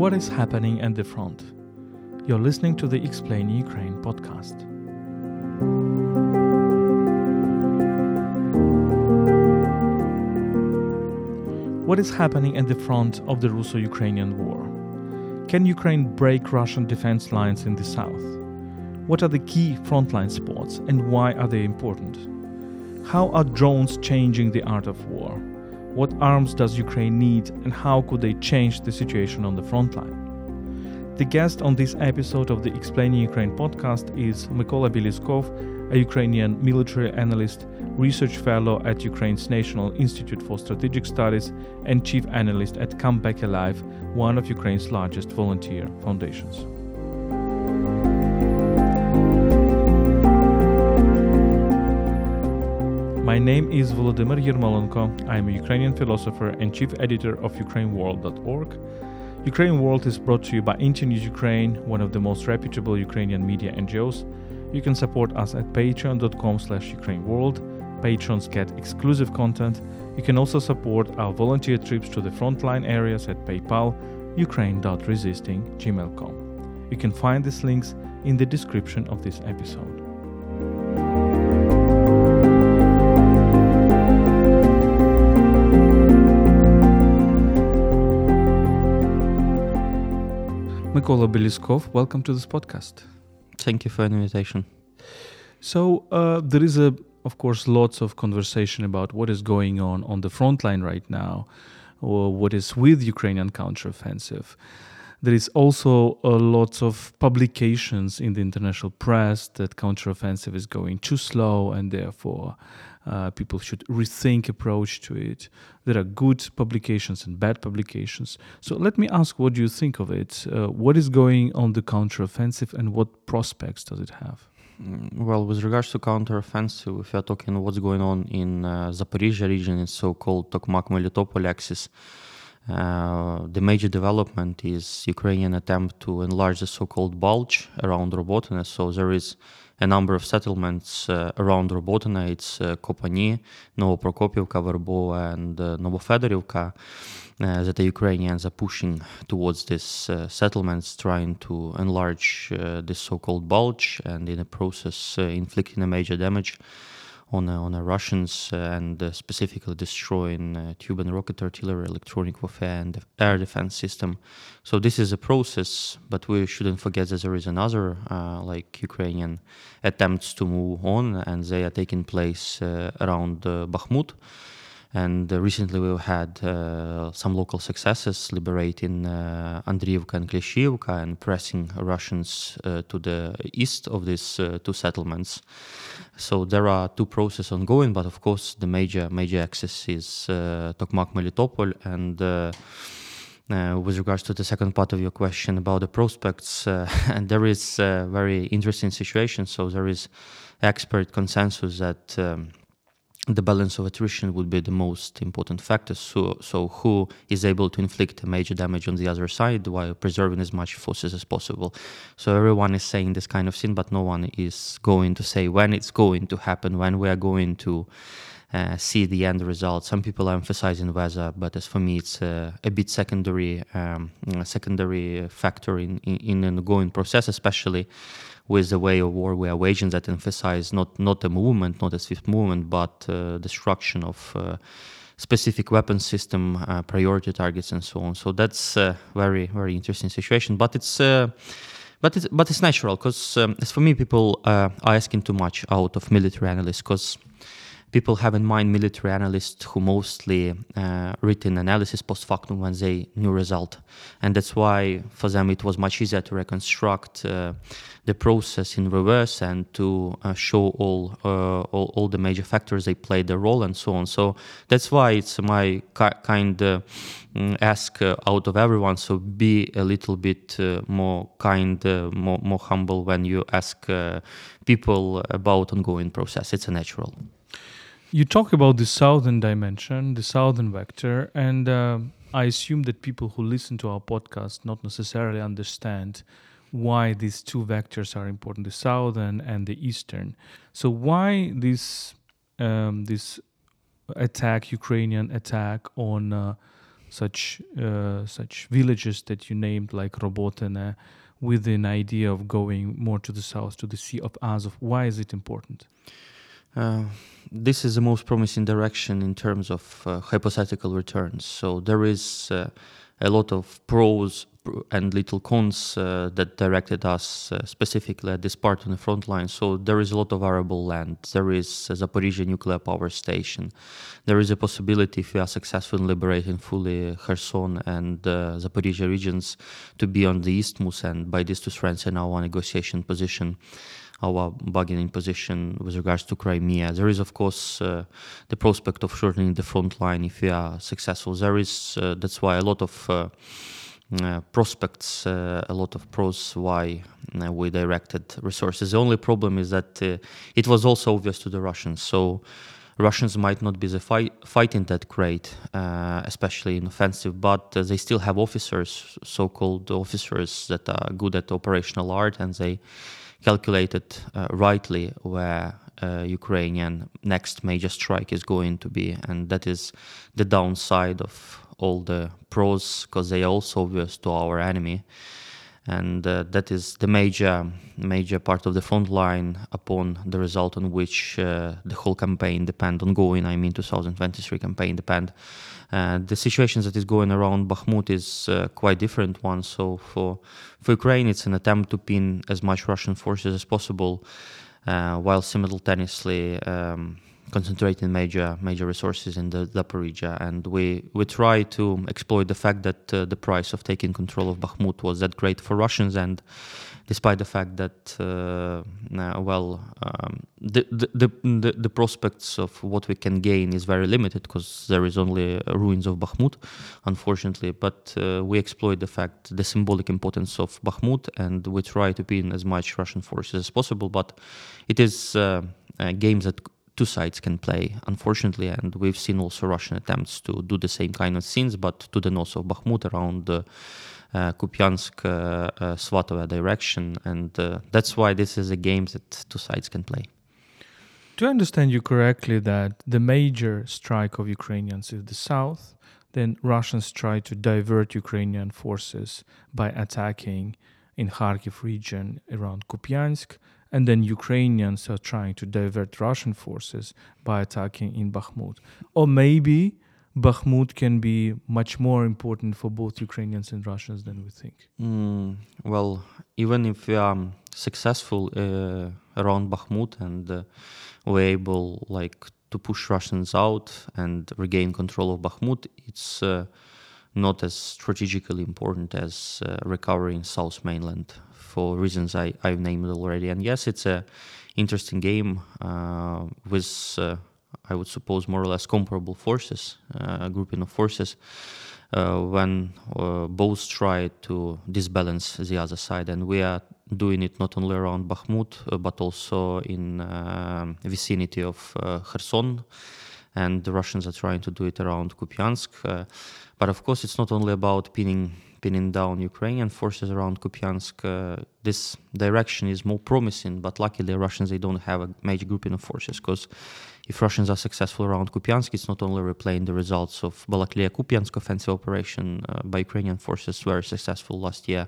What is happening at the front? You're listening to the Explain Ukraine podcast. What is happening at the front of the Russo Ukrainian war? Can Ukraine break Russian defense lines in the south? What are the key frontline spots and why are they important? How are drones changing the art of war? What arms does Ukraine need and how could they change the situation on the front line? The guest on this episode of the Explaining Ukraine podcast is Mykola Bielieskov, a Ukrainian military analyst, research fellow at Ukraine's National Institute for Strategic Studies, and chief analyst at Come Back Alive, one of Ukraine's largest volunteer foundations. My name is Volodymyr Yermolenko. I am a Ukrainian philosopher and chief editor of UkraineWorld.org. Ukraine World is brought to you by Internews Ukraine, one of the most reputable Ukrainian media NGOs. You can support us at patreon.com slash ukraineworld. Patrons get exclusive content. You can also support our volunteer trips to the frontline areas at PayPal, ukraine.resisting.gmail.com. You can find these links in the description of this episode. Mykola Bielieskov, welcome to this podcast. Thank you for an invitation. So uh, there is a, of course, lots of conversation about what is going on on the front line right now, or what is with Ukrainian counteroffensive. There is also uh, lots of publications in the international press that counteroffensive is going too slow and therefore uh, people should rethink approach to it. There are good publications and bad publications. So let me ask, what do you think of it? Uh, what is going on the counteroffensive, and what prospects does it have? Mm, well, with regards to counteroffensive, if you're talking what's going on in uh, Zaporizhia region, it's so-called Tokmak-Melitopol axis. Uh, the major development is Ukrainian attempt to enlarge the so-called bulge around Robotyne. So there is a number of settlements uh, around Robotyne. It's uh, Kopany, Novoprokopivka, Verbo, and uh, Novofedorivka. Uh, that the Ukrainians are pushing towards these uh, settlements, trying to enlarge uh, this so-called bulge, and in the process inflicting a major damage on uh, on Russians uh, and uh, specifically destroying tube and rocket artillery, electronic warfare, and air defense system. So this is a process, but we shouldn't forget that there is another like Ukrainian attempts to move on, and they are taking place around Bakhmut. And uh, recently we've had uh, some local successes liberating uh, Andriivka and Klishchiivka and pressing Russians uh, to the east of these two settlements. So there are two processes ongoing, but of course the major major axis is Tokmak Melitopol and uh, with regards to the second part of your question about the prospects, uh, and there is a very interesting situation. So there is expert consensus that um, the balance of attrition would be the most important factor. So, so who is able to inflict major damage on the other side while preserving as much forces as possible. So everyone is saying this kind of thing, but no one is going to say when it's going to happen, when we are going to uh, see the end result. Some people are emphasizing weather, but as for me, it's uh, a bit secondary, um, secondary factor in, in, in an ongoing process, especially with the way of war we are waging that emphasize not not a movement, not a swift movement, but uh, destruction of uh, specific weapon system, uh, priority targets, and so on. So that's a very very interesting situation. But it's uh, but it's but it's natural because um, for me, people uh, are asking too much out of military analysts because people have in mind military analysts who mostly uh, written analysis post factum when they knew result, and that's why for them it was much easier to reconstruct uh, the process in reverse and to uh, show all, uh, all, all the major factors they played their role and so on. So that's why it's my ki- kind uh, mm, ask uh, out of everyone. So be a little bit more kind, more more humble when you ask people about ongoing process. It's a natural. You talk about the southern dimension, the southern vector, and uh, I assume that people who listen to our podcast not necessarily understand why these two vectors are important, the southern and the eastern. So why this um, this attack, Ukrainian attack on uh, such uh, such villages that you named like Robotyne with an idea of going more to the south to the Sea of Azov. Why is it important? Uh, this is the most promising direction in terms of uh, hypothetical returns. So there is uh, a lot of pros and little cons uh, that directed us uh, specifically at this part on the front line. So there is a lot of arable land. There is Zaporizhia nuclear power station. There is a possibility, if we are successful in liberating fully Kherson and uh, Zaporizhia regions, to be on the isthmus and by this to strengthen our negotiation position our bargaining position with regards to Crimea. There is, of course, uh, the prospect of shortening the front line if we are successful. There is, uh, that's why a lot of uh, uh prospects, uh, a lot of pros why uh, we directed resources. The only problem is that it was also obvious to the Russians. So Russians might not be the fight, fighting that great, uh, especially in offensive, but uh, they still have officers, so-called officers that are good at operational art, and they calculated uh, rightly where uh, Ukrainian next major strike is going to be, and that is the downside of all the pros because they are also obvious to our enemy, and uh, that is the major major part of the front line upon the result on which uh, the whole campaign depend ongoing. I mean, 2023 campaign depend. Uh, the situation that is going around Bakhmut is uh, quite different one. So for for Ukraine, it's an attempt to pin as much Russian forces as possible, uh, while simultaneously um, concentrating major major resources in the Zaporizhia. And we we try to exploit the fact that uh, the price of taking control of Bakhmut was that great for Russians and despite the fact that uh, well um, the, the, the the prospects of what we can gain is very limited because there is only ruins of Bakhmut unfortunately but uh, we exploit the fact the symbolic importance of Bakhmut and we try to pin as much Russian forces as possible but it is uh, games that two sides can play, unfortunately. And we've seen also Russian attempts to do the same kind of scenes, but to the north of Bakhmut, around uh, uh, Kupiansk, uh, uh, Svatove direction. And uh, that's why this is a game that two sides can play. Do I understand you correctly that the major strike of Ukrainians is the south? Then Russians try to divert Ukrainian forces by attacking in Kharkiv region around Kupiansk and then Ukrainians are trying to divert Russian forces by attacking in Bakhmut. Or maybe Bakhmut can be much more important for both Ukrainians and Russians than we think. Mm, well, even if we are successful uh, around Bakhmut and uh, we're able like to push Russians out and regain control of Bakhmut, it's uh, not as strategically important as uh, recovering South mainland for reasons I, I've named already. And yes, it's a interesting game uh, with, uh, I would suppose, more or less comparable forces, uh, grouping of forces. Uh, when uh, both try to disbalance the other side, and we are doing it not only around Bakhmut but also in vicinity of Kherson, and the Russians are trying to do it around Kupiansk. but of course, it's not only about pinning pinning down Ukrainian forces around Kupiansk. Uh, this direction is more promising, but luckily Russians they don't have a major grouping of forces because if Russians are successful around Kupiansk, it's not only replaying the results of Balaklia-Kupiansk offensive operation uh, by Ukrainian forces, very successful last year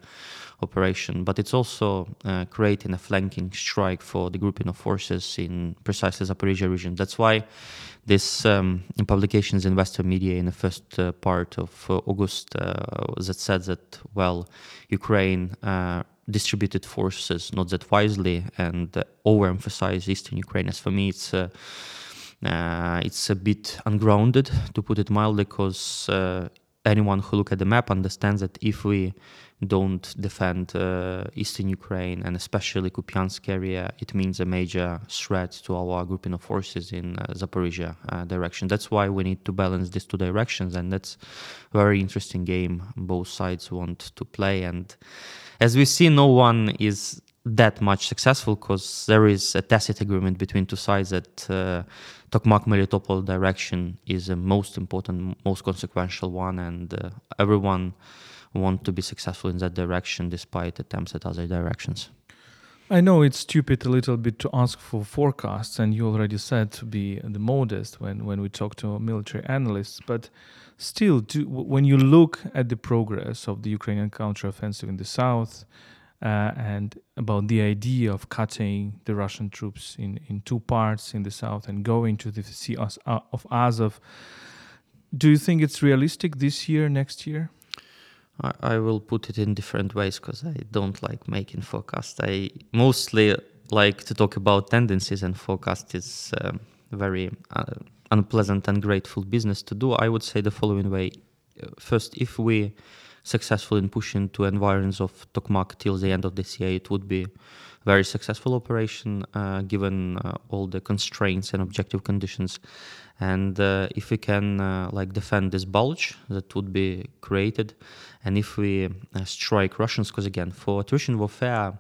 operation, but it's also uh, creating a flanking strike for the grouping of forces in precisely Zaporizhia region. That's why this um, in publications in Western media in the first uh, part of uh, August uh, that said that well, Ukraine uh, distributed forces not that wisely and overemphasized Eastern Ukraine. As for me, it's uh, uh, it's a bit ungrounded to put it mildly, because uh, anyone who look at the map understands that if we don't defend uh, eastern Ukraine and especially Kupiansk area, it means a major threat to our grouping of forces in uh, Zaporizhia uh, direction. That's why we need to balance these two directions, and that's a very interesting game both sides want to play. And as we see, no one is that much successful because there is a tacit agreement between two sides that uh, Tokmak Melitopol direction is the most important, most consequential one, and uh, everyone want to be successful in that direction despite attempts at other directions. I know it's stupid a little bit to ask for forecasts, and you already said to be the modest when, when we talk to military analysts. But still, do, when you look at the progress of the Ukrainian counteroffensive in the south, uh, and about the idea of cutting the Russian troops in, in two parts in the south and going to the Sea of Azov, do you think it's realistic this year, next year? I, I will put it in different ways because I don't like making forecasts. I mostly like to talk about tendencies, and forecast is um, very uh, unpleasant and grateful business to do. I would say the following way: first, if we successful in pushing to environs of Tokmak till the end of this year, it would be very successful operation uh, given uh, all the constraints and objective conditions. And uh, if we can uh, like defend this bulge that would be created, and if we uh, strike Russians, because again, for attrition warfare.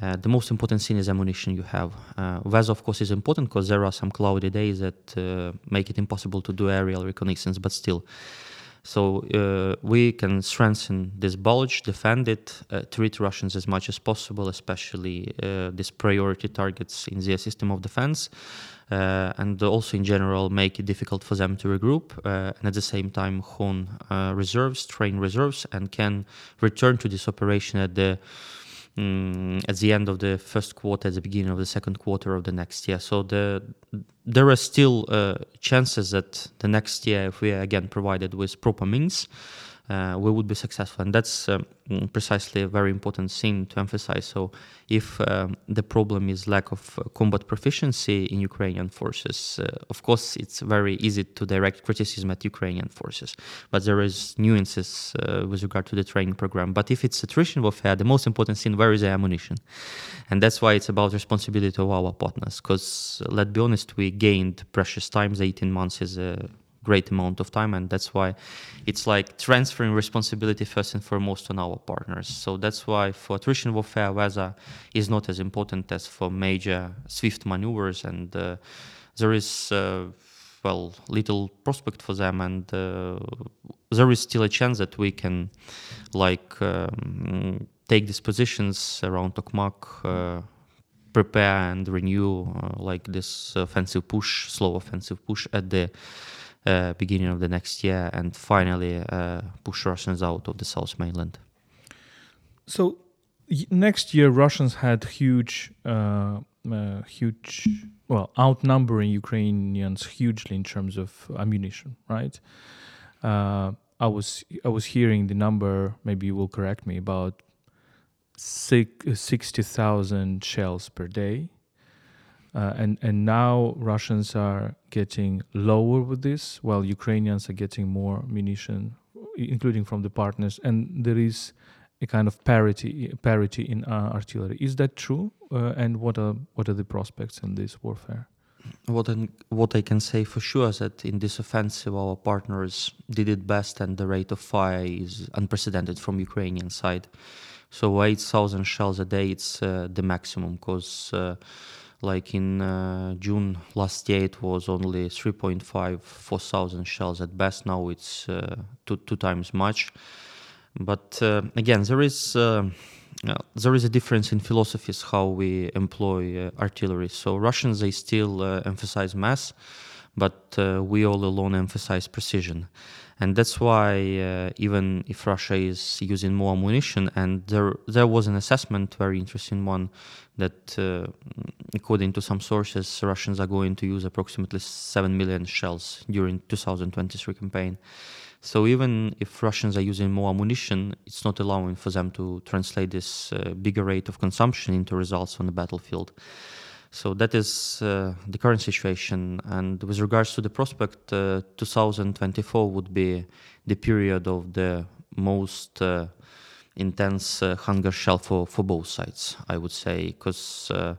Uh, the most important thing is ammunition you have. Uh, weather, of course, is important because there are some cloudy days that make it impossible to do aerial reconnaissance, but still, so uh, we can strengthen this bulge, defend it, uh, treat Russians as much as possible, especially uh, these priority targets in their system of defense, uh, and also in general make it difficult for them to regroup, uh, and at the same time hone uh, reserves, train reserves, and can return to this operation at the um, at the end of the first quarter, at the beginning of the second quarter of the next year. So the there are still uh, chances that the next year, if we are again provided with proper means, uh, we would be successful. And that's um, precisely a very important thing to emphasize. So, if um, the problem is lack of uh, combat proficiency in Ukrainian forces, uh, of course, it's very easy to direct criticism at Ukrainian forces. But there is nuances uh, with regard to the training program. But if it's attrition warfare, the most important thing where is the ammunition, and that's why it's about responsibility of our partners. Because let's be honest, we gained precious times. 18 months is a great amount of time and that's why it's like transferring responsibility first and foremost on our partners. So that's why for attrition warfare weather is not as important as for major swift maneuvers and uh, there is uh, well little prospect for them and uh, there is still a chance that we can like um, take these positions around Tokmak uh, prepare and renew uh, like this offensive push slow offensive push at the uh, beginning of the next year and finally uh, push Russians out of the South mainland. So next year, Russians had huge, uh, uh, huge, well, outnumbering Ukrainians hugely in terms of ammunition, right? I was I was hearing the number. Maybe you will correct me about sixty thousand shells per day uh, and and now Russians are getting lower with this, while Ukrainians are getting more munition, including from the partners, and there is a kind of parity parity in uh, artillery. Is that true? Uh, and what are what are the prospects in this warfare? What what I can say for sure is that in this offensive, our partners did it best, and the rate of fire is unprecedented from Ukrainian side. So 8,000 shells a day, it's uh, the maximum because uh, like in uh, June last year, it was only 3.5, 4,000 shells at best. Now it's uh, two, two times much. But uh, again, there is uh, there is a difference in philosophies how we employ uh, artillery. So Russians they still emphasize mass, but we all alone emphasize precision and that's why uh, even if Russia is using more ammunition, and there there was an assessment, very interesting one, that uh, according to some sources, Russians are going to use approximately seven million shells during 2023 campaign. So even if Russians are using more ammunition, it's not allowing for them to translate this uh, bigger rate of consumption into results on the battlefield. So that is uh, the current situation. And with regards to the prospect, uh, 2024 would be the period of the most uh, intense uh, hunger shell for, for both sides, I would say, because uh,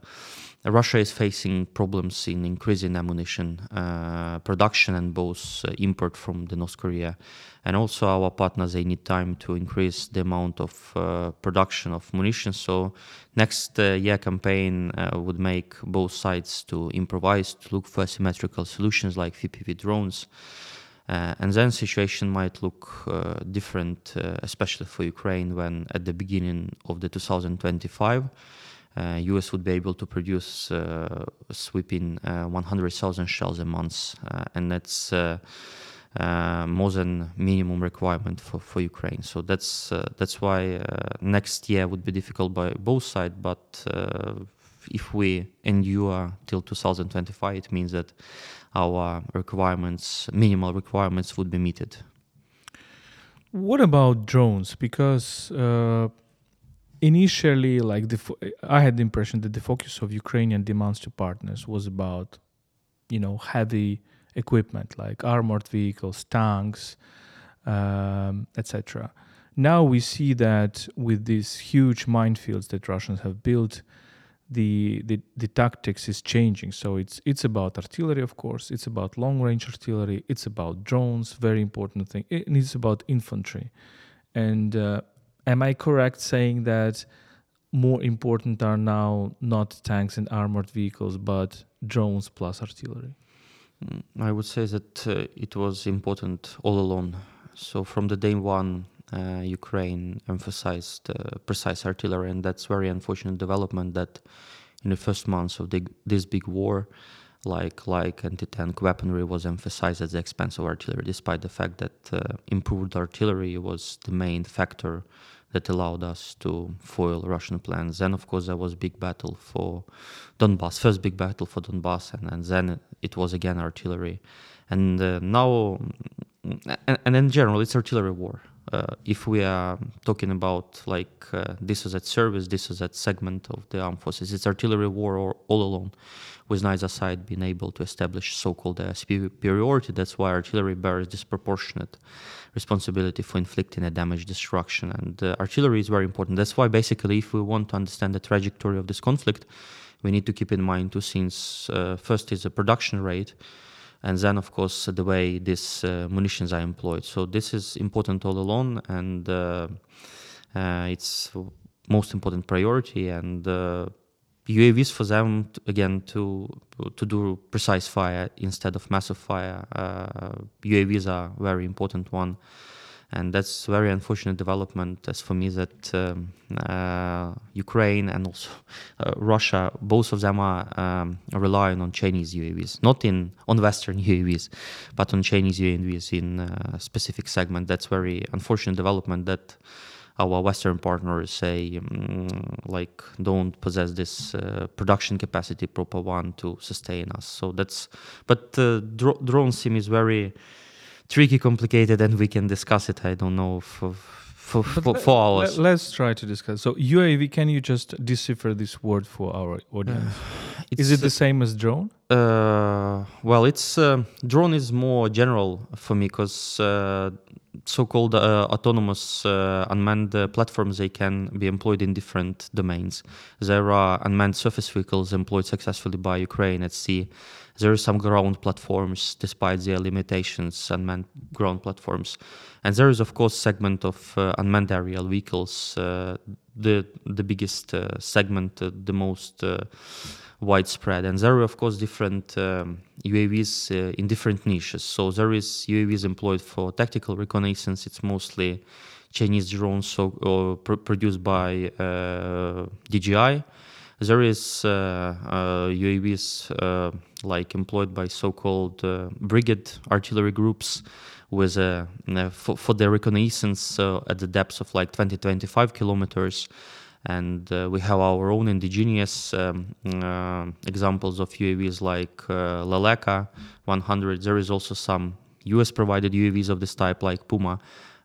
Russia is facing problems in increasing ammunition uh, production and both uh, import from the North Korea, and also our partners they need time to increase the amount of uh, production of munitions. So next uh, year campaign uh, would make both sides to improvise to look for symmetrical solutions like FPV drones. Uh, and then situation might look uh, different, uh, especially for Ukraine when at the beginning of the 2025 US would be able to produce sweeping 100,000 shells a month, and that's uh, more than minimum requirement for, for Ukraine. So that's uh, that's why uh, next year would be difficult by both sides. But uh, if we endure till 2025, it means that our requirements, minimal requirements, would be meted. What about drones? Because uh, initially, like the, I had the impression that the focus of Ukrainian demands to partners was about, you know, heavy equipment like armored vehicles, tanks, um, etc. Now we see that with these huge minefields that Russians have built, the, the the tactics is changing. So it's it's about artillery, of course. It's about long range artillery. It's about drones, very important thing. And it's about infantry. And uh, am I correct saying that more important are now not tanks and armored vehicles, but drones plus artillery? I would say that uh, it was important all along. So from the day one, uh, Ukraine emphasized uh, precise artillery, and that's very unfortunate development. That in the first months of the, this big war, like like anti-tank weaponry was emphasized at the expense of artillery, despite the fact that uh, improved artillery was the main factor that allowed us to foil Russian plans. Then, of course, there was big battle for Donbass, first big battle for Donbass, and, and then it was again artillery. And uh, now, and, and, in general, it's artillery war. Uh, if we are talking about like uh, this is that service, this is that segment of the armed forces, it's artillery war or all alone, with neither side being able to establish so-called uh, superiority. That's why artillery bears disproportionate responsibility for inflicting a damage, destruction, and uh, artillery is very important. That's why basically, if we want to understand the trajectory of this conflict, we need to keep in mind two things. Uh, first is the production rate, and then of course the way these uh, munitions are employed. So this is important all along, and uh, uh, it's most important priority and UAVs for them again to to do precise fire instead of massive fire. Uh, UAVs are very important one, and that's very unfortunate development. As for me, that um, uh, Ukraine and also uh, Russia, both of them are um, relying on Chinese UAVs, not in on Western UAVs, but on Chinese UAVs in a specific segment. That's very unfortunate development that our Western partners say um, like don't possess this uh, production capacity proper one to sustain us. So that's but uh, dro- drone sim is very tricky, complicated, and we can discuss it. I don't know for for, for, for hours. Let, us try to discuss. So UAV, can you just decipher this word for our audience? is it the same as drone? Uh, well, it's uh, drone is more general for me because uh, so-called uh, autonomous uh, unmanned uh, platforms they can be employed in different domains there are unmanned surface vehicles employed successfully by ukraine at sea there are some ground platforms despite their limitations unmanned ground platforms and there is of course segment of uh, unmanned aerial vehicles uh, the the biggest uh, segment the most widespread. And there are, of course, different um, UAVs uh, in different niches. So there is UAVs employed for tactical reconnaissance. It's mostly Chinese drones so, pr- produced by uh, DJI. There is uh, UAVs uh, uh, like employed by so-called uh, brigade artillery groups with for, for their reconnaissance at the depths of like 20 25 kilometers and uh, we have our own indigenous um, uh, examples of UAVs like uh, Leleka 100. There is also some US provided UAVs of this type like Puma.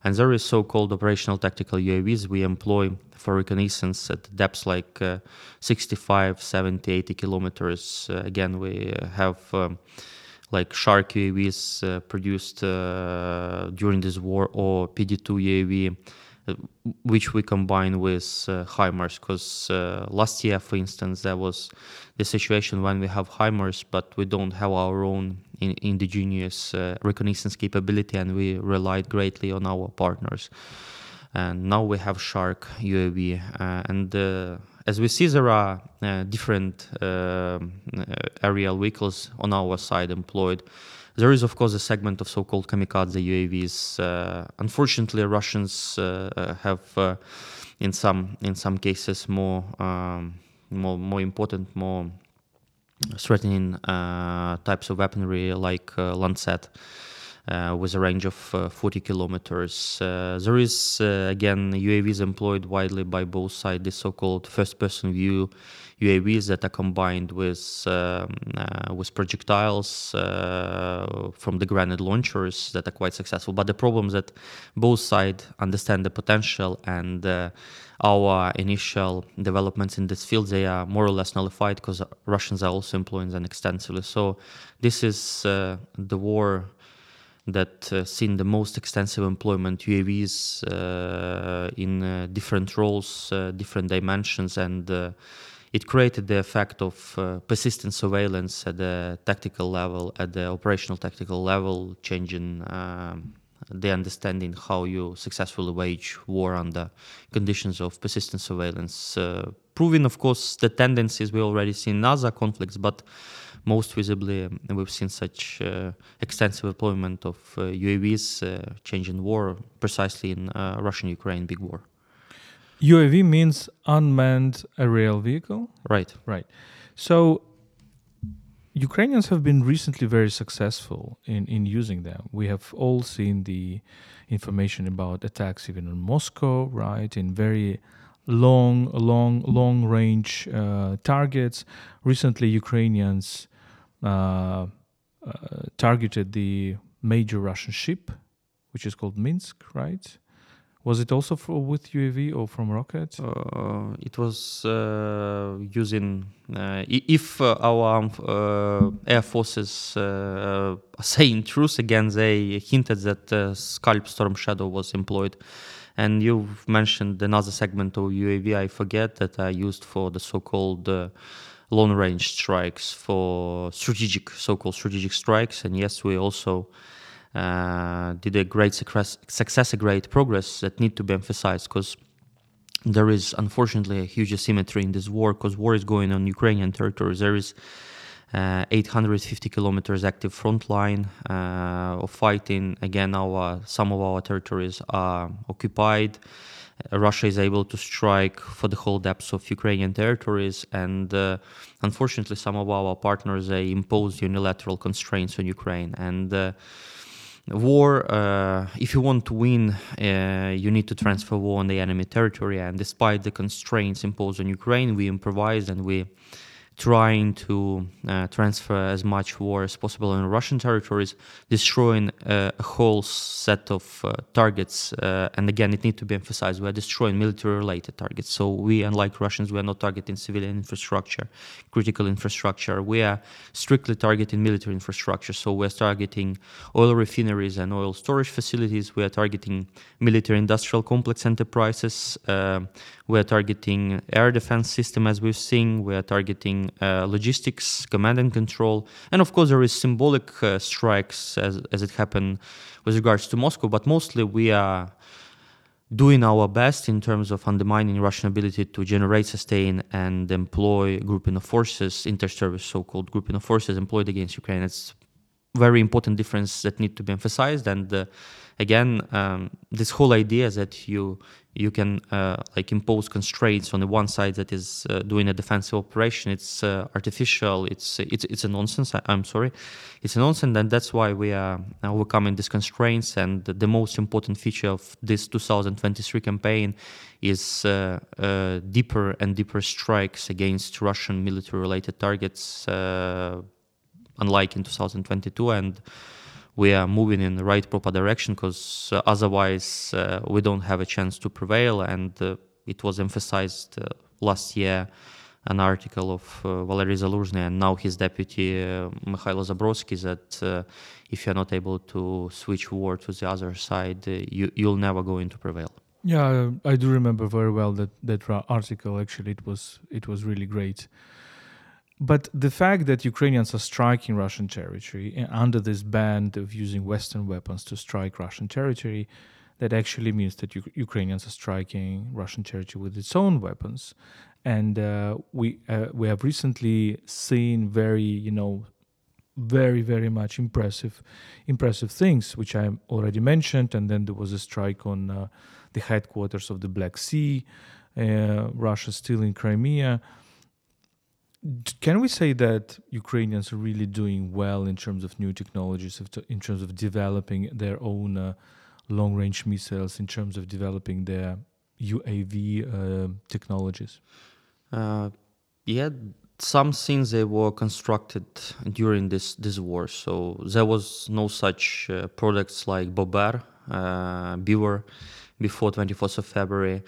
And there is so-called operational tactical UAVs we employ for reconnaissance at depths like uh, 65, 70, 80 kilometers. Uh, again, we have um, like Shark UAVs uh, produced during this war or PD2 UAV which we combine with uh, HIMARS because uh, last year, for instance, there was the situation when we have HIMARS, but we don't have our own in- indigenous uh, reconnaissance capability, and we relied greatly on our partners. And now we have Shark UAV, uh, and uh, as we see, there are uh, different aerial vehicles on our side employed. There is, of course, a segment of so-called kamikaze UAVs. Uh, unfortunately, Russians uh, uh have, uh, in some in some cases, more um, more more important, more threatening uh, types of weaponry like Lancet. Uh, with a range of uh, 40 kilometers. Uh, there is, uh, again, UAVs employed widely by both sides, the so called first person view UAVs that are combined with um, uh, with projectiles uh, from the grenade launchers that are quite successful. But the problem is that both sides understand the potential and our initial developments in this field they are more or less nullified because Russians are also employing them extensively. So this is the war that uh, seen the most extensive employment UAVs uh, in uh, different roles, uh, different dimensions, and uh, it created the effect of uh, persistent surveillance at the tactical level, at the operational tactical level, changing um, the understanding how you successfully wage war under conditions of persistent surveillance. Proving, of course, the tendencies we already see in other conflicts, but most visibly, um, we've seen such uh, extensive deployment of uh, UAVs uh, changing war precisely in uh, Russian-Ukraine big war. UAV means unmanned aerial vehicle. Right. Right. So Ukrainians have been recently very successful in, in using them. We have all seen the information about attacks even on Moscow, right? In very long, long, long range uh, targets. Recently, Ukrainians targeted the major Russian ship, which is called Minsk, right? Was it also for, with UAV or from rocket? Uh, it was uh, using uh, if uh, our uh, air forces uh, are saying truth again, they hinted that Scalp Storm Shadow was employed. And you've mentioned another segment of UAV. I forget that I used for the so-called long range strikes, for strategic, so-called strategic strikes. And yes, we also uh, did a great success, success, a great progress that need to be emphasized because there is unfortunately a huge asymmetry in this war because war is going on Ukrainian territory. There is uh, 850 kilometers active front line uh, of fighting. Again, our some of our territories are occupied. Uh, Russia is able to strike for the whole depths of Ukrainian territories, and uh, unfortunately, some of our partners they impose unilateral constraints on Ukraine. And uh, war uh, if you want to win uh, you need to transfer war on the enemy territory. And despite the constraints imposed on ukraine we improvised and we trying to uh, transfer as much war as possible in Russian territories, destroying uh, a whole set of uh, targets. Uh, and again, it needs to be emphasized: we are destroying military-related targets. So we, unlike Russians, we are not targeting civilian infrastructure, critical infrastructure. We are strictly targeting military infrastructure. So we are targeting oil refineries and oil storage facilities. We are targeting military-industrial complex enterprises. We are targeting air defense system, as we've seen. We are targeting uh, logistics, command and control, and of course there is symbolic uh, strikes as as it happened with regards to Moscow. But mostly we are doing our best in terms of undermining Russian ability to generate, sustain, and employ grouping of forces, inter-service so-called grouping of forces employed against Ukraine. It's very important difference that need to be emphasized. And uh, again um, this whole idea that you you can uh, like impose constraints on the one side that is uh, doing a defensive operation it's uh, artificial it's it's it's a nonsense I, am sorry. It's a nonsense and that's why we are overcoming these constraints. And the most important feature of this 2023 campaign is uh, uh, deeper and deeper strikes against russian military related targets unlike in 2022 and we are moving in the right proper direction because uh, otherwise uh, we don't have a chance to prevail. And uh, it was emphasized uh, last year an article of uh, Valery Zaluzhny and now his deputy uh, Mikhailo Zabrodsky that if you're not able to switch war to the other side, you, you'll never going to prevail. Yeah, I do remember very well that that article. Actually, it was it was really great. But the fact that Ukrainians are striking Russian territory eh, under this ban of using Western weapons to strike Russian territory, that actually means that U- Ukrainians are striking Russian territory with its own weapons. And uh, we uh, we have recently seen very you know very very much impressive impressive things which I already mentioned. And then there was a strike on uh, the headquarters of the Black Sea, uh, Russia still in Crimea can we say that Ukrainians are really doing well in terms of new technologies, in terms of developing their own uh, long range missiles, in terms of developing their UAV uh, technologies? Uh, yeah, some things they were constructed during this this war. So there was no such uh, products like Bober, uh, Beaver, before 24th of February.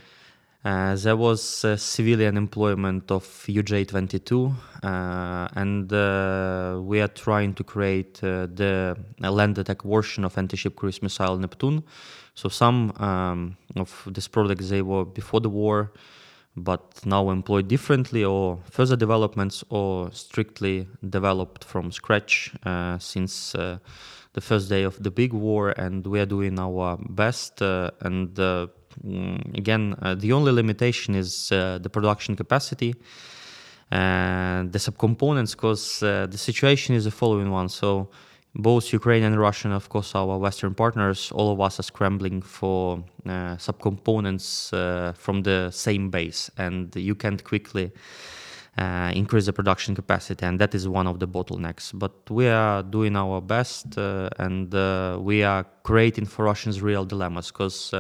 Uh, there was uh, civilian employment of UJ-22, uh, and uh, we are trying to create uh, the land attack version of anti-ship cruise missile Neptune. So some um, of these products they were before the war, but now employed differently, or further developments, or strictly developed from scratch uh, since the first day of the big war, and we are doing our best and again, uh, the only limitation is uh, the production capacity and the subcomponents, because uh, the situation is the following one. So, both Ukraine and Russia, of course, our Western partners, all of us are scrambling for uh, subcomponents uh, from the same base, and you can't quickly uh, increase the production capacity, and that is one of the bottlenecks. But we are doing our best, and we are creating for Russians real dilemmas because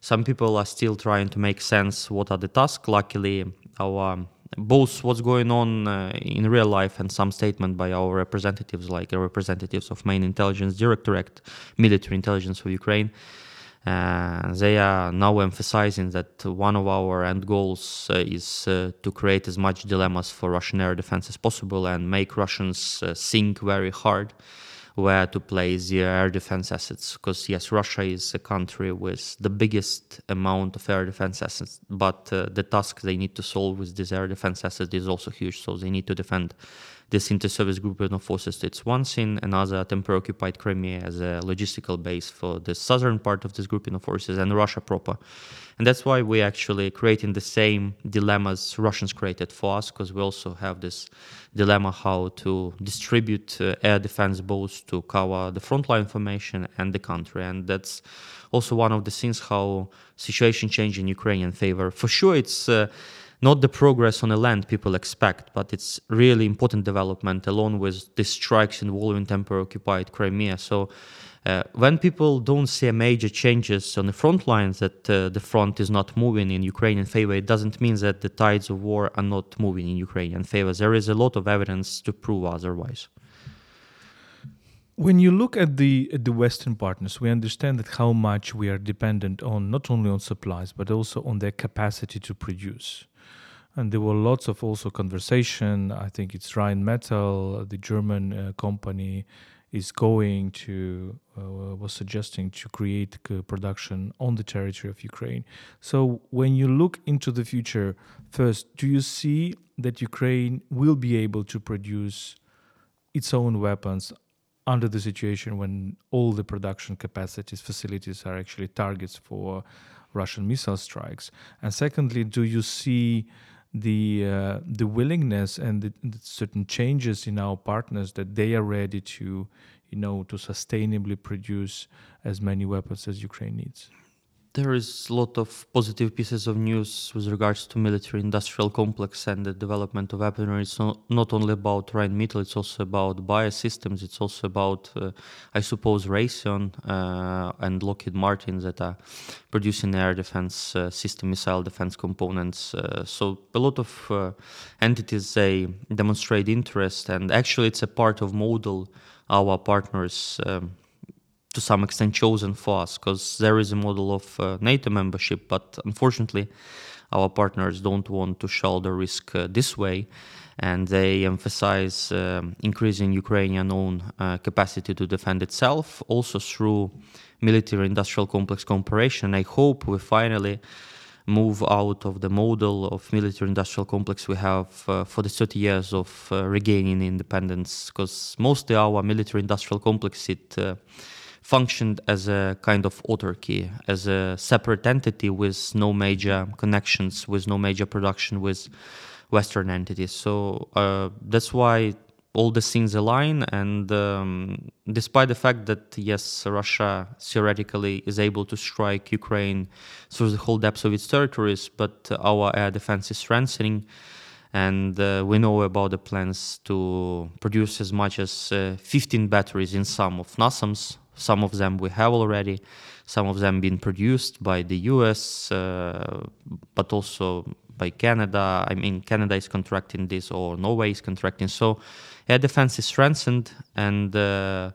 some people are still trying to make sense what are the tasks. Luckily, our both what's going on uh, in real life and some statement by our representatives, like representatives of main intelligence directorate, military intelligence of Ukraine. Uh, they are now emphasizing that one of our end goals uh, is uh, to create as much dilemmas for Russian air defense as possible and make Russians uh, think very hard where to place the air defense assets. Because yes, Russia is a country with the biggest amount of air defense assets, but uh, the task they need to solve with these air defense assets is also huge. So they need to defend this inter-service group of forces. It's once in Another, temporary occupied Crimea as a logistical base for the southern part of this grouping of forces and Russia proper. And that's why we're actually creating the same dilemmas Russians created for us, because we also have this dilemma how to distribute uh, air defense both to cover the frontline formation and the country. And that's also one of the things how situation change in Ukrainian favor. For sure, it's uh, not the progress on the land people expect, but it's really important development along with the strikes involving temporary occupied Crimea. So uh, when people don't see major changes on the front lines that uh, the front is not moving in Ukrainian favor, it doesn't mean that the tides of war are not moving in Ukrainian favor. There is a lot of evidence to prove otherwise. When you look at the at the Western partners, we understand that how much we are dependent on not only on supplies but also on their capacity to produce. And there were lots of also conversation. I think it's Rheinmetall, the German uh, company, is going to uh, was suggesting to create production on the territory of Ukraine. So when you look into the future, first, do you see that Ukraine will be able to produce its own weapons under the situation when all the production capacities facilities are actually targets for Russian missile strikes? And secondly, do you see the uh, the willingness and the, the, certain changes in our partners that they are ready to you know to sustainably produce as many weapons as Ukraine needs there is a lot of positive pieces of news with regards to military industrial complex and the development of weaponry. It's not, not only about Rheinmetall, it's also about BAE Systems. It's also about, uh, I suppose, Raytheon uh, and Lockheed Martin that are producing air defense uh, system, missile defense components. Uh, so a lot of uh, entities, they demonstrate interest and actually it's a part of model our partners um, to some extent chosen for us because there is a model of uh, NATO membership, but unfortunately, our partners don't want to shoulder risk uh, this way, and they emphasize uh, increasing Ukrainian own uh, capacity to defend itself, also through military-industrial complex cooperation. I hope we finally move out of the model of military-industrial complex we have uh, for the 30 years of uh, regaining independence, because mostly our military-industrial complex it functioned as a kind of autarky, as a separate entity with no major connections, with no major production with Western entities. So uh, that's why all the things align. And um, despite the fact that, yes, Russia theoretically is able to strike Ukraine through the whole depth of its territories, but our air defense is strengthening and uh, we know about the plans to produce as much as uh, 15 batteries in some of NASAMS. Some of them we have already, some of them being produced by the US, uh, but also by Canada. I mean, Canada is contracting this, or Norway is contracting. So, air defense is strengthened, and uh,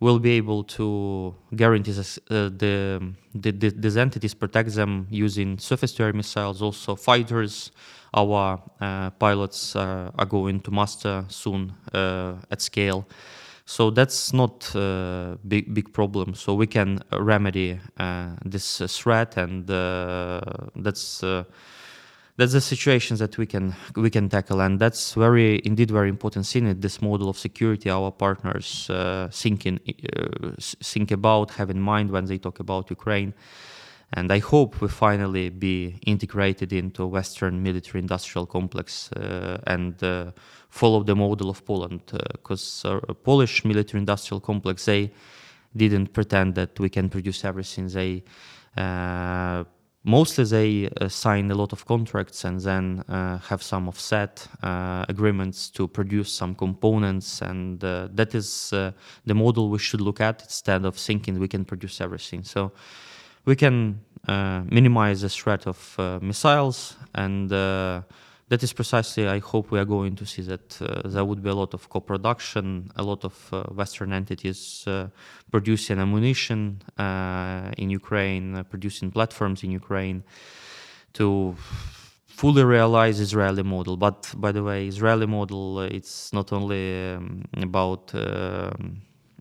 we'll be able to guarantee this, uh, the, the, the, these entities, protect them using surface-to-air missiles, also fighters. Our uh, pilots uh, are going to master soon uh, at scale. So that's not a big big problem. So we can remedy this threat, and that's that's the situations that we can we can tackle and that's very indeed very important in this model of security our partners uh, thinking uh, think about have in mind when they talk about ukraine and i hope we finally be integrated into western military industrial complex uh, and uh, follow the model of poland because uh, polish military industrial complex they didn't pretend that we can produce everything. They uh, mostly they uh, sign a lot of contracts and then uh, have some offset agreements to produce some components. And that is the model we should look at. Instead of thinking we can produce everything. So we can uh, minimize the threat of missiles and that is precisely i hope we are going to see that there would be a lot of co-production a lot of western entities producing ammunition uh, in Ukraine, uh, producing platforms in Ukraine to fully realize Israeli model. But by the way, Israeli model uh, it's not only um, about uh,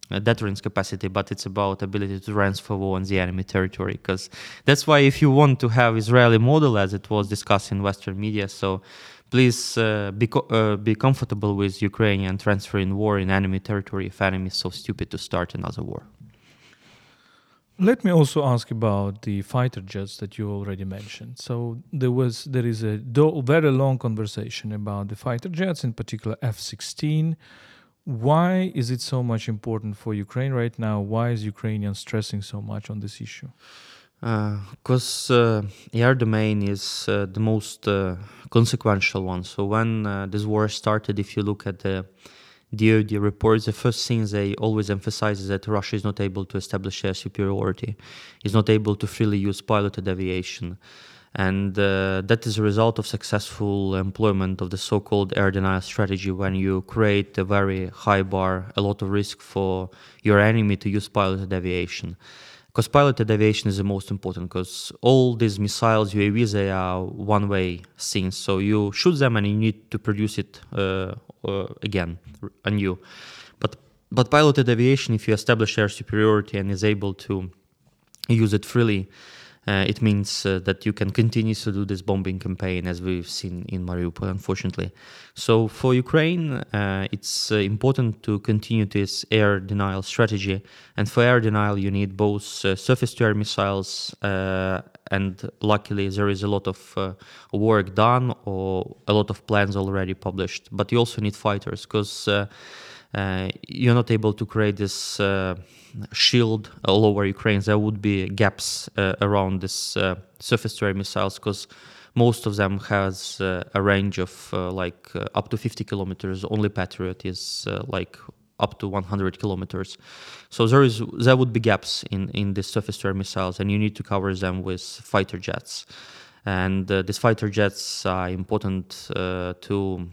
deterrence capacity, but it's about ability to transfer war on the enemy territory. Because that's why if you want to have Israeli model, as it was discussed in Western media, so please uh, be, co- uh, be comfortable with Ukrainian transferring war in enemy territory if enemy is so stupid to start another war. Let me also ask about the fighter jets that you already mentioned. So there was there is a do- very long conversation about the fighter jets, in particular F-16. Why is it so much important for Ukraine right now? Why is Ukrainian stressing so much on this issue? because uh, uh, air domain is uh, the most uh, consequential one. So when uh, this war started, if you look at the DoD reports, the first thing they always emphasize is that Russia is not able to establish air superiority, is not able to freely use piloted aviation. And uh, that is a result of successful employment of the so-called air denial strategy when you create a very high bar, a lot of risk for your enemy to use piloted aviation. Because piloted aviation is the most important because all these missiles UAVs they are one way things so you shoot them and you need to produce it uh, uh, again anew. But but piloted aviation if you establish air superiority and is able to use it freely uh, it means uh, that you can continue to do this bombing campaign as we've seen in Mariupol, unfortunately. So for Ukraine, uh, it's uh, important to continue this air denial strategy. And for air denial, you need both uh, surface-to-air missiles, uh, and luckily there is a lot of work done or a lot of plans already published. But you also need fighters because you're not able to create this shield all over Ukraine. There would be gaps uh, around this surface-to-air missiles because most of them has uh, a range of uh, like uh, up to 50 kilometers only patriot is like up to 100 kilometers so there is there would be gaps in in the surface to air missiles and you need to cover them with fighter jets and these fighter jets are important to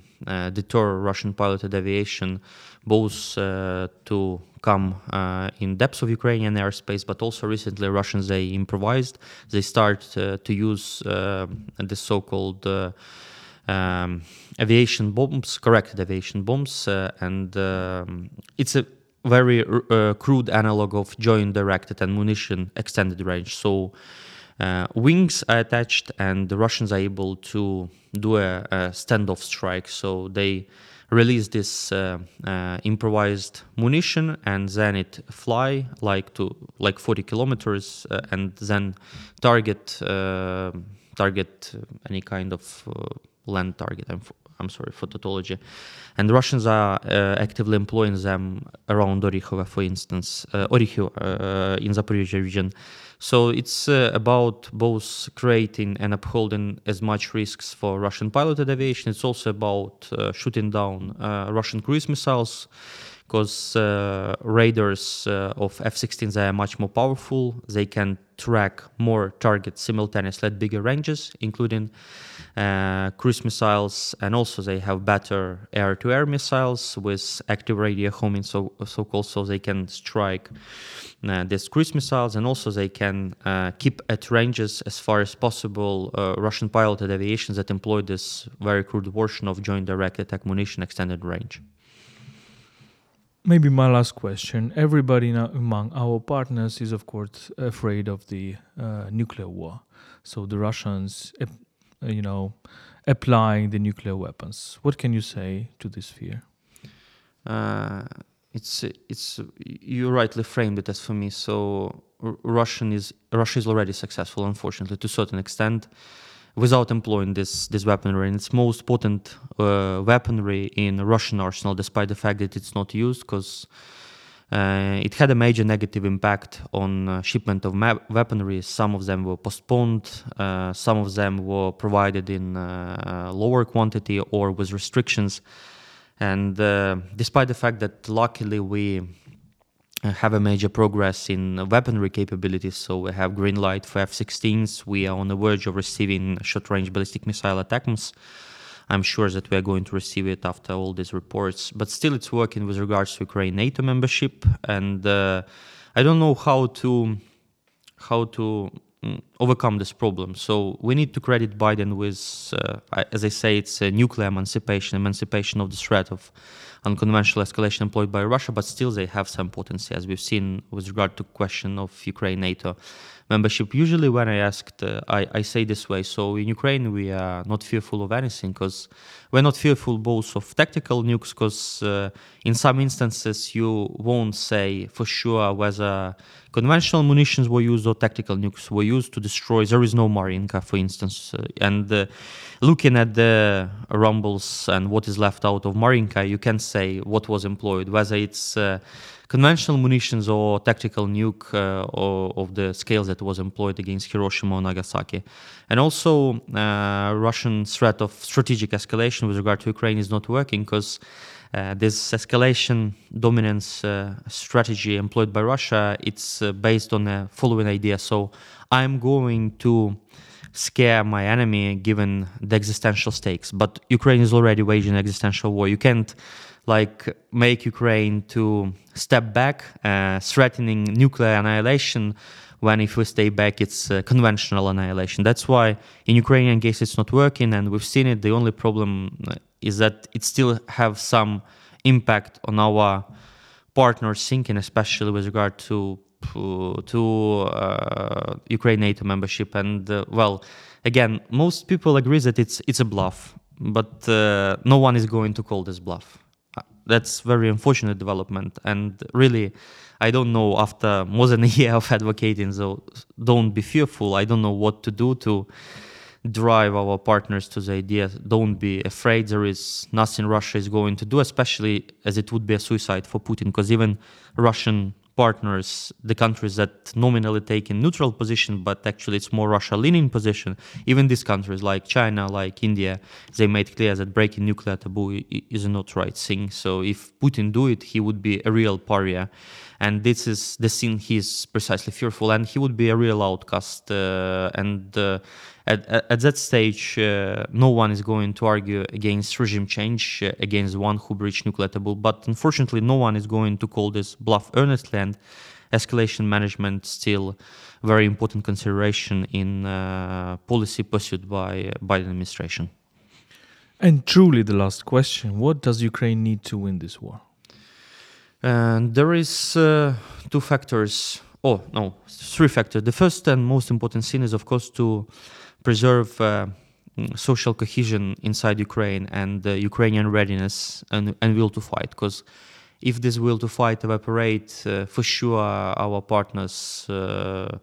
deter russian piloted aviation both uh, to come uh, in depths of Ukrainian airspace, but also recently Russians they improvised. They start uh, to use the so-called um, aviation bombs, corrected aviation bombs, and um, it's a very uh, crude analog of joint direct attack munition extended range. So uh, wings are attached, and the Russians are able to do a, a standoff strike. So they release this uh, uh, improvised munition and then it fly like to like 40 kilometers uh, and then target target any kind of land target. I'm I'm sorry for tautology, and Russians are uh, actively employing them around Orikhovo, for instance, uh, Orikhovo uh, in Zaporizhia region. So it's uh, about both creating and upholding as much risks for Russian piloted aviation. It's also about uh, shooting down uh, Russian cruise missiles because uh, radars uh, of F-16s are much more powerful. They can track more targets simultaneously at bigger ranges, including uh, cruise missiles, and also they have better air-to-air missiles with active radio homing, so so-called, so they can strike uh, these cruise missiles, and also they can uh, keep at ranges as far as possible uh, Russian piloted aviations that employ this very crude version of joint direct attack munition extended range. Maybe my last question. Everybody among our partners is, of course, afraid of the uh, nuclear war. So the Russians, you know, applying the nuclear weapons. What can you say to this fear? Uh, it's it's you rightly framed it as for me. So Russian is Russia is already successful, unfortunately, to a certain extent without employing this this weaponry. And it's most potent uh, weaponry in Russian arsenal, despite the fact that it's not used, because uh, it had a major negative impact on uh, shipment of weaponry. Some of them were postponed. Uh, some of them were provided in uh, lower quantity or with restrictions. And uh, despite the fact that luckily we have a major progress in weaponry capabilities. So we have green light for F-16s. We are on the verge of receiving short-range ballistic missile ATACMS. I'm sure that we are going to receive it after all these reports. But still, it's working with regards to Ukraine NATO membership, and uh, I don't know how to how to overcome this problem. So we need to credit Biden with, uh, as I say, it's a nuclear emancipation, emancipation of the threat of unconventional escalation employed by Russia, but still they have some potency, as we've seen with regard to question of Ukraine NATO membership. Usually, when I asked, uh, I, I say this way. So in Ukraine, we are not fearful of anything because we're not fearful both of tactical nukes, because uh, in some instances you won't say for sure whether conventional munitions were used or tactical nukes were used to destroy. There is no Marinka, for instance, uh, and uh, looking at the rumbles and what is left out of Marinka, you can say what was employed, whether it's uh, conventional munitions or tactical nuke uh, or, of the scales that was employed against Hiroshima or Nagasaki. And also, uh, Russian threat of strategic escalation with regard to Ukraine is not working because uh, this escalation dominance uh, strategy employed by Russia, it's uh, based on the following idea. So I'm going to scare my enemy given the existential stakes. But Ukraine is already waging an existential war. You can't like make Ukraine to step back, uh, threatening nuclear annihilation. When if we stay back, it's uh, conventional annihilation. That's why in Ukrainian case it's not working, and we've seen it. The only problem uh, is that it still have some impact on our partners thinking, especially with regard to to uh, Ukraine NATO membership. And uh, well, again, most people agree that it's it's a bluff, but uh, no one is going to call this bluff that's very unfortunate development. And really i don't know after more than a year of advocating so don't be fearful. I don't know what to do to drive our partners to the idea don't be afraid. There is nothing russia is going to do especially as it would be a suicide for putin because even russian partners, the countries that nominally take a neutral position, but actually it's more Russia-leaning position, even these countries like China, like India, they made clear that breaking nuclear taboo is not right thing. So if Putin do it, he would be a real pariah, and this is the thing he's precisely fearful, and he would be a real outcast. Uh, and uh, at, at that stage, uh, no one is going to argue against regime change, uh, against one who breached nuclear taboo. But unfortunately, no one is going to call this bluff earnestly, and escalation management still very important consideration in uh, policy pursued by Biden administration. And truly, the last question: What does Ukraine need to win this war? And there is uh, two factors. Oh no, three factors. The first and most important thing is, of course, to preserve uh, social cohesion inside Ukraine and Ukrainian readiness and, and will to fight. Because if this will to fight evaporate, uh, for sure our partners uh,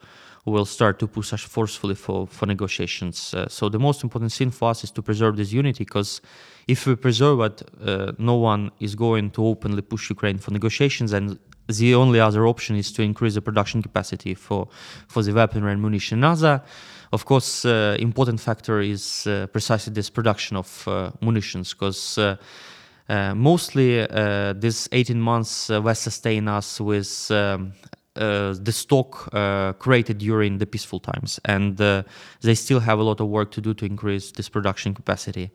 will start to push us forcefully for, for negotiations. Uh, so the most important thing for us is to preserve this unity because if we preserve it, uh, no one is going to openly push Ukraine for negotiations, and the only other option is to increase the production capacity for, for the weaponry and munition. Another, of course, uh, important factor is uh, precisely this production of uh, munitions because. Uh, mostly, uh, this 18 months uh, was sustain us with um, the stock created during the peaceful times, and they still have a lot of work to do to increase this production capacity.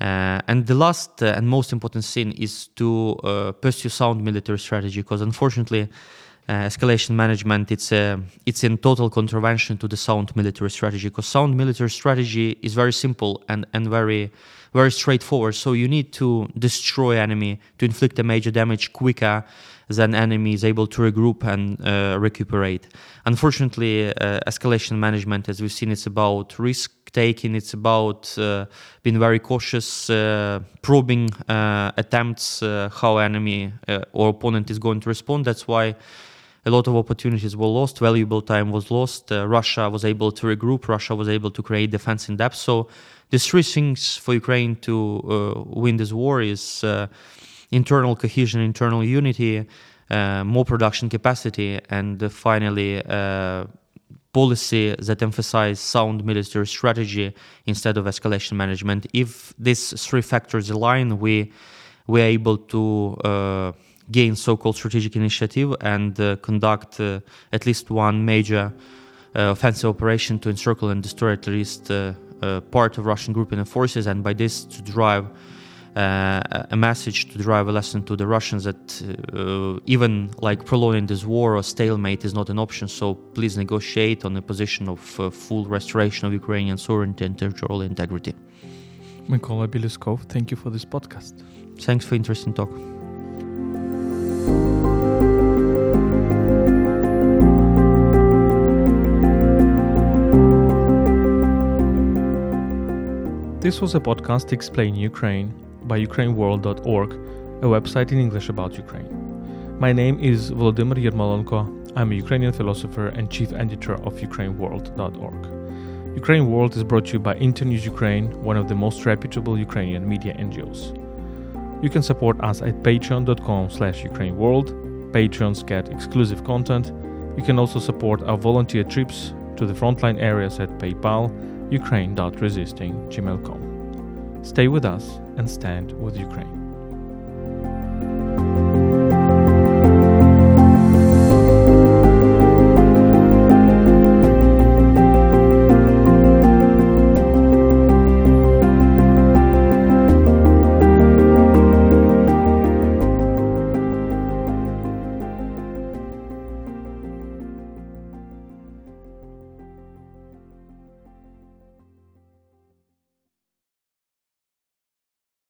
Uh, and the last uh, and most important thing is to uh, pursue sound military strategy because unfortunately escalation management it's a it's in total contravention to the sound military strategy because sound military strategy is very simple and and very very straightforward so you need to destroy enemy to inflict a major damage quicker than enemy is able to regroup and uh, recuperate unfortunately uh, escalation management as we've seen it's about risk taking. It's about uh, being very cautious, uh, probing uh, attempts how enemy or opponent is going to respond. That's why a lot of opportunities were lost, valuable time was lost. Uh, Russia was able to regroup, Russia was able to create defense in depth. So, the three things for Ukraine to uh, win this war is uh, internal cohesion, internal unity, more production capacity, and finally policy that emphasize sound military strategy instead of escalation management. If these three factors align, we we are able to uh, gain so-called strategic initiative and uh, conduct uh, at least one major uh, offensive operation to encircle and destroy at least uh, uh, part of Russian grouping of forces, and by this to drive uh, a message to drive a lesson to the Russians that uh, even like prolonging this war or stalemate is not an option. So please negotiate on a position of uh, full restoration of Ukrainian sovereignty and territorial integrity. Mykola Bielieskov, thank you for this podcast. Thanks for interesting talk. This was a podcast Explain Ukraine by ukraineworld.org, a website in English about Ukraine. My name is Volodymyr Yermolenko. I'm a Ukrainian philosopher and chief editor of ukraineworld.org. Ukraine World is brought to you by Internews Ukraine, one of the most reputable Ukrainian media NGOs. You can support us at patreon.com slash ukraineworld. Patrons get exclusive content. You can also support our volunteer trips to the frontline areas at PayPal, ukraine.resisting.gmail.com. Stay with us and stand with Ukraine.